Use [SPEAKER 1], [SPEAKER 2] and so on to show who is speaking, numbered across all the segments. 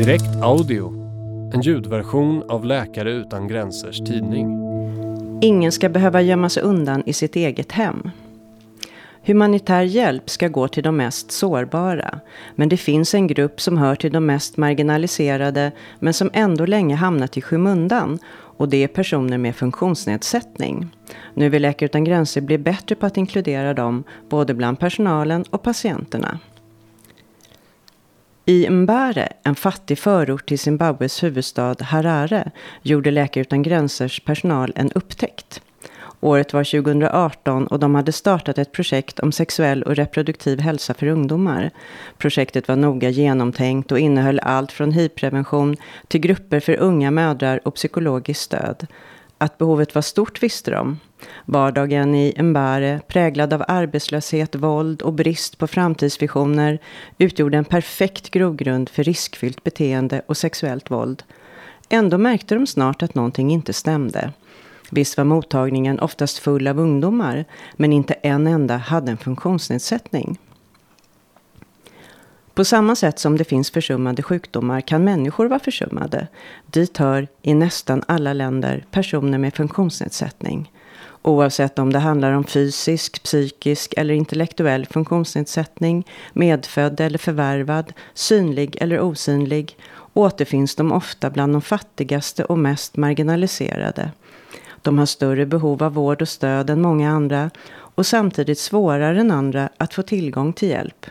[SPEAKER 1] Direkt Audio, en ljudversion av Läkare Utan Gränsers tidning.
[SPEAKER 2] Ingen ska behöva gömma sig undan i sitt eget hem. Humanitär hjälp ska gå till de mest sårbara. Men det finns en grupp som hör till de mest marginaliserade men som ändå länge hamnat i skymundan. Och det är personer med funktionsnedsättning. Nu vill Läkare Utan Gränser bli bättre på att inkludera dem både bland personalen och patienterna. I Mbare, en fattig förort till Zimbabwes huvudstad Harare, gjorde Läkare Utan Gränsers personal en upptäckt. Året var 2018 och de hade startat ett projekt om sexuell och reproduktiv hälsa för ungdomar. Projektet var noga genomtänkt och innehöll allt från hivprevention till grupper för unga mödrar och psykologiskt stöd. Att behovet var stort visste de. Vardagen i Mbare, präglad av arbetslöshet, våld och brist på framtidsvisioner, utgjorde en perfekt grogrund för riskfyllt beteende och sexuellt våld. Ändå märkte de snart att någonting inte stämde. Visst var mottagningen oftast full av ungdomar, men inte en enda hade en funktionsnedsättning. På samma sätt som det finns försummade sjukdomar kan människor vara försummade. Dit hör i nästan alla länder personer med funktionsnedsättning. Oavsett om det handlar om fysisk, psykisk eller intellektuell funktionsnedsättning, medfödd eller förvärvad, synlig eller osynlig, återfinns de ofta bland de fattigaste och mest marginaliserade. De har större behov av vård och stöd än många andra och samtidigt svårare än andra att få tillgång till hjälp.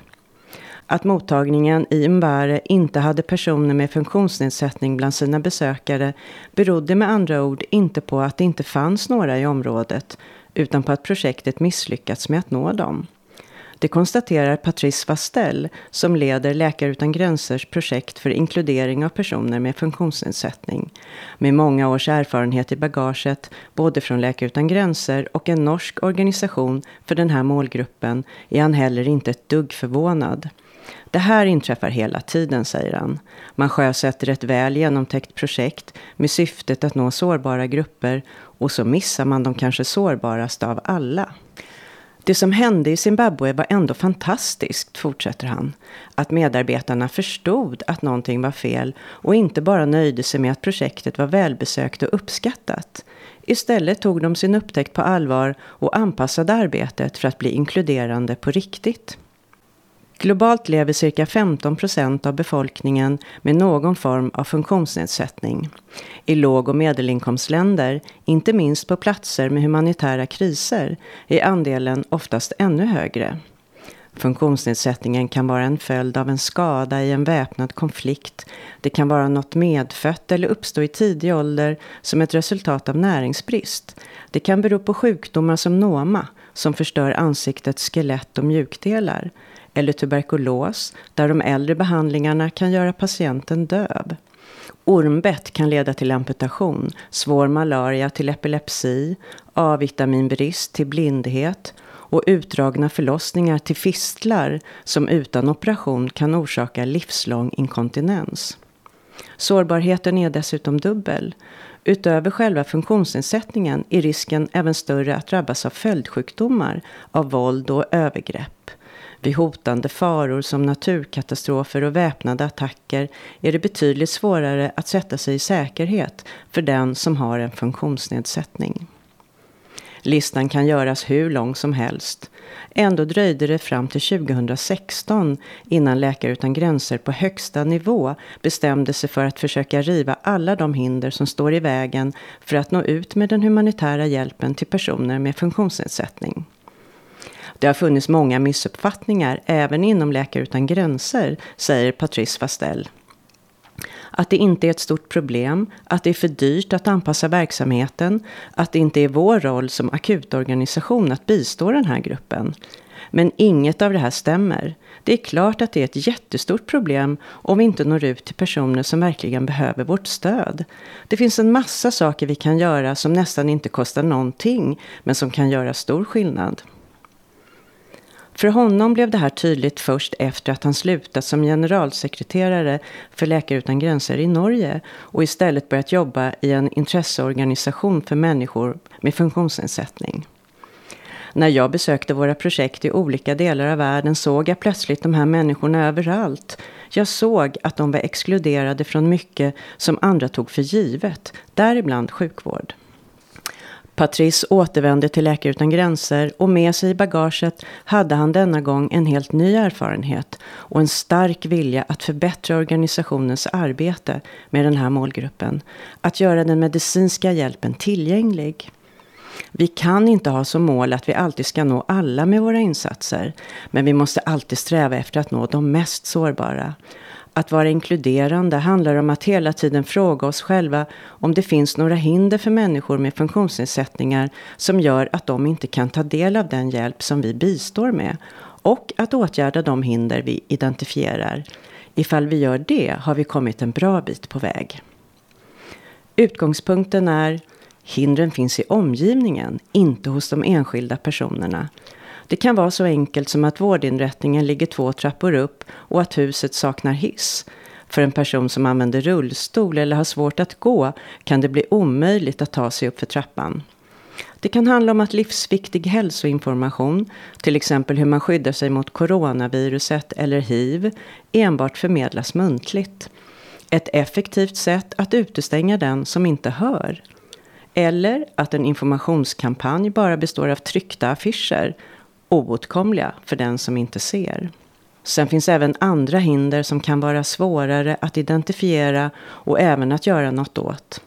[SPEAKER 2] Att mottagningen i Mbare inte hade personer med funktionsnedsättning bland sina besökare berodde med andra ord inte på att det inte fanns några i området utan på att projektet misslyckats med att nå dem. Det konstaterar Patrice Vastel som leder Läkare Utan Gränsers projekt för inkludering av personer med funktionsnedsättning. Med många års erfarenhet i bagaget, både från Läkare Utan Gränser och en norsk organisation för den här målgruppen, är han heller inte ett dugg förvånad. Det här inträffar hela tiden, säger han. Man sjösätter ett väl genomtäckt projekt med syftet att nå sårbara grupper och så missar man de kanske sårbaraste av alla. Det som hände i Zimbabwe var ändå fantastiskt, fortsätter han. Att medarbetarna förstod att någonting var fel och inte bara nöjde sig med att projektet var välbesökt och uppskattat. Istället tog de sin upptäckt på allvar och anpassade arbetet för att bli inkluderande på riktigt. Globalt lever cirka 15 procent av befolkningen med någon form av funktionsnedsättning. I låg och medelinkomstländer, inte minst på platser med humanitära kriser, är andelen oftast ännu högre. Funktionsnedsättningen kan vara en följd av en skada i en väpnad konflikt. Det kan vara något medfött eller uppstå i tidig ålder som ett resultat av näringsbrist. Det kan bero på sjukdomar som noma, som förstör ansiktets skelett och mjukdelar eller tuberkulos där de äldre behandlingarna kan göra patienten döv. Ormbett kan leda till amputation, svår malaria till epilepsi, A-vitaminbrist till blindhet och utdragna förlossningar till fistlar som utan operation kan orsaka livslång inkontinens. Sårbarheten är dessutom dubbel. Utöver själva funktionsnedsättningen är risken även större att drabbas av följdsjukdomar, av våld och övergrepp. Vid hotande faror som naturkatastrofer och väpnade attacker är det betydligt svårare att sätta sig i säkerhet för den som har en funktionsnedsättning. Listan kan göras hur lång som helst. Ändå dröjde det fram till 2016 innan Läkare Utan Gränser på högsta nivå bestämde sig för att försöka riva alla de hinder som står i vägen för att nå ut med den humanitära hjälpen till personer med funktionsnedsättning. Det har funnits många missuppfattningar även inom Läkare Utan Gränser, säger Patrice Fastell. Att det inte är ett stort problem, att det är för dyrt att anpassa verksamheten, att det inte är vår roll som akutorganisation att bistå den här gruppen. Men inget av det här stämmer. Det är klart att det är ett jättestort problem om vi inte når ut till personer som verkligen behöver vårt stöd. Det finns en massa saker vi kan göra som nästan inte kostar någonting, men som kan göra stor skillnad. För honom blev det här tydligt först efter att han slutat som generalsekreterare för Läkare Utan Gränser i Norge och istället börjat jobba i en intresseorganisation för människor med funktionsnedsättning. När jag besökte våra projekt i olika delar av världen såg jag plötsligt de här människorna överallt. Jag såg att de var exkluderade från mycket som andra tog för givet, däribland sjukvård. Patrice återvände till Läkare Utan Gränser och med sig i bagaget hade han denna gång en helt ny erfarenhet och en stark vilja att förbättra organisationens arbete med den här målgruppen. Att göra den medicinska hjälpen tillgänglig. Vi kan inte ha som mål att vi alltid ska nå alla med våra insatser. Men vi måste alltid sträva efter att nå de mest sårbara. Att vara inkluderande handlar om att hela tiden fråga oss själva om det finns några hinder för människor med funktionsnedsättningar som gör att de inte kan ta del av den hjälp som vi bistår med. Och att åtgärda de hinder vi identifierar. Ifall vi gör det har vi kommit en bra bit på väg. Utgångspunkten är Hindren finns i omgivningen, inte hos de enskilda personerna. Det kan vara så enkelt som att vårdinrättningen ligger två trappor upp och att huset saknar hiss. För en person som använder rullstol eller har svårt att gå kan det bli omöjligt att ta sig upp för trappan. Det kan handla om att livsviktig hälsoinformation, till exempel hur man skyddar sig mot coronaviruset eller hiv, enbart förmedlas muntligt. Ett effektivt sätt att utestänga den som inte hör. Eller att en informationskampanj bara består av tryckta affischer, oåtkomliga för den som inte ser. Sen finns även andra hinder som kan vara svårare att identifiera och även att göra något åt.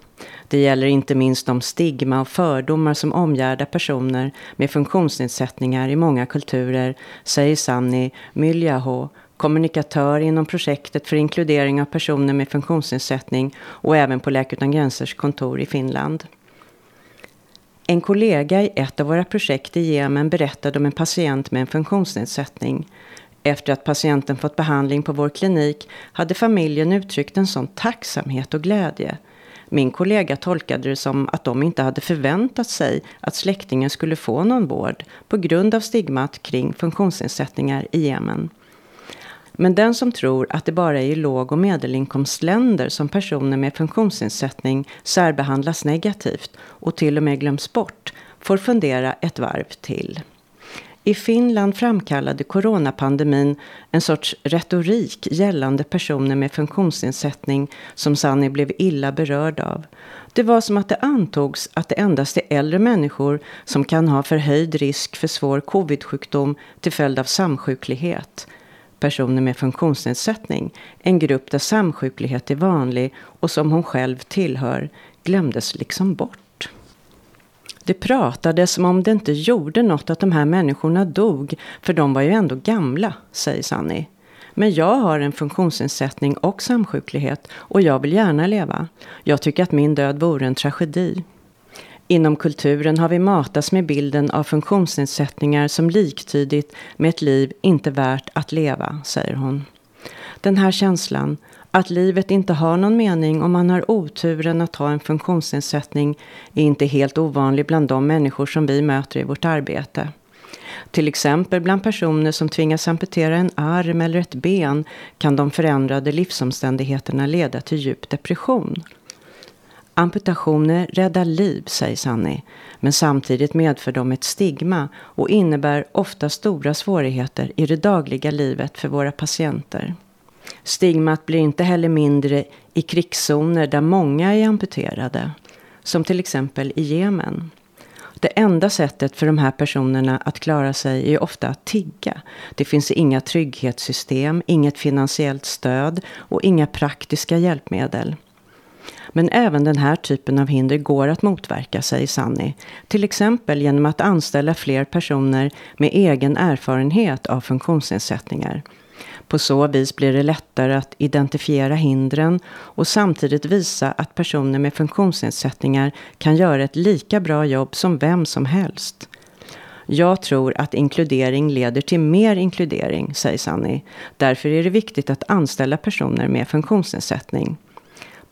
[SPEAKER 2] Det gäller inte minst de stigma och fördomar som omgärdar personer med funktionsnedsättningar i många kulturer, säger Sanni Myljaho, kommunikatör inom projektet för inkludering av personer med funktionsnedsättning och även på Läkare Utan Gränsers kontor i Finland. En kollega i ett av våra projekt i Jemen berättade om en patient med en funktionsnedsättning. Efter att patienten fått behandling på vår klinik hade familjen uttryckt en sån tacksamhet och glädje. Min kollega tolkade det som att de inte hade förväntat sig att släktingen skulle få någon vård på grund av stigmat kring funktionsnedsättningar i Jemen. Men den som tror att det bara är i låg och medelinkomstländer som personer med funktionsnedsättning särbehandlas negativt och till och med glöms bort får fundera ett varv till. I Finland framkallade coronapandemin en sorts retorik gällande personer med funktionsnedsättning som Sanni blev illa berörd av. Det var som att det antogs att det endast är äldre människor som kan ha förhöjd risk för svår covid-sjukdom till följd av samsjuklighet personer med funktionsnedsättning, en grupp där samsjuklighet är vanlig och som hon själv tillhör, glömdes liksom bort. Det pratades som om det inte gjorde något att de här människorna dog, för de var ju ändå gamla, säger Sanni. Men jag har en funktionsnedsättning och samsjuklighet och jag vill gärna leva. Jag tycker att min död vore en tragedi. Inom kulturen har vi matats med bilden av funktionsnedsättningar som liktydigt med ett liv inte värt att leva, säger hon. Den här känslan, att livet inte har någon mening om man har oturen att ha en funktionsnedsättning, är inte helt ovanlig bland de människor som vi möter i vårt arbete. Till exempel bland personer som tvingas amputera en arm eller ett ben kan de förändrade livsomständigheterna leda till djup depression. Amputationer räddar liv, säger Sanni, men samtidigt medför de ett stigma och innebär ofta stora svårigheter i det dagliga livet för våra patienter. Stigmat blir inte heller mindre i krigszoner där många är amputerade, som till exempel i Jemen. Det enda sättet för de här personerna att klara sig är ofta att tigga. Det finns inga trygghetssystem, inget finansiellt stöd och inga praktiska hjälpmedel. Men även den här typen av hinder går att motverka, säger Sanni. Till exempel genom att anställa fler personer med egen erfarenhet av funktionsnedsättningar. På så vis blir det lättare att identifiera hindren och samtidigt visa att personer med funktionsnedsättningar kan göra ett lika bra jobb som vem som helst. Jag tror att inkludering leder till mer inkludering, säger Sanni. Därför är det viktigt att anställa personer med funktionsnedsättning.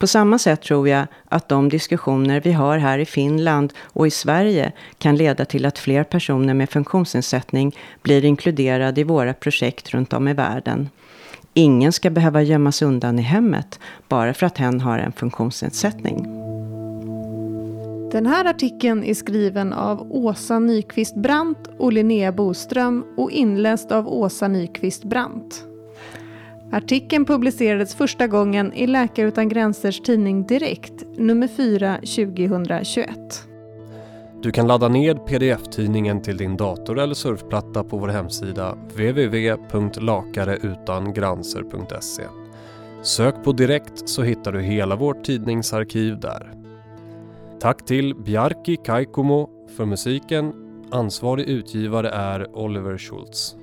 [SPEAKER 2] På samma sätt tror jag att de diskussioner vi har här i Finland och i Sverige kan leda till att fler personer med funktionsnedsättning blir inkluderade i våra projekt runt om i världen. Ingen ska behöva gömmas undan i hemmet bara för att hen har en funktionsnedsättning.
[SPEAKER 3] Den här artikeln är skriven av Åsa Nyqvist Brandt och Linnea Boström och inläst av Åsa Nyqvist Brandt. Artikeln publicerades första gången i Läkare utan gränsers tidning Direkt, nummer 4 2021.
[SPEAKER 1] Du kan ladda ned pdf-tidningen till din dator eller surfplatta på vår hemsida www.lakareutangranser.se. Sök på Direkt så hittar du hela vårt tidningsarkiv där. Tack till Bjarki Kaikomo för musiken. Ansvarig utgivare är Oliver Schultz.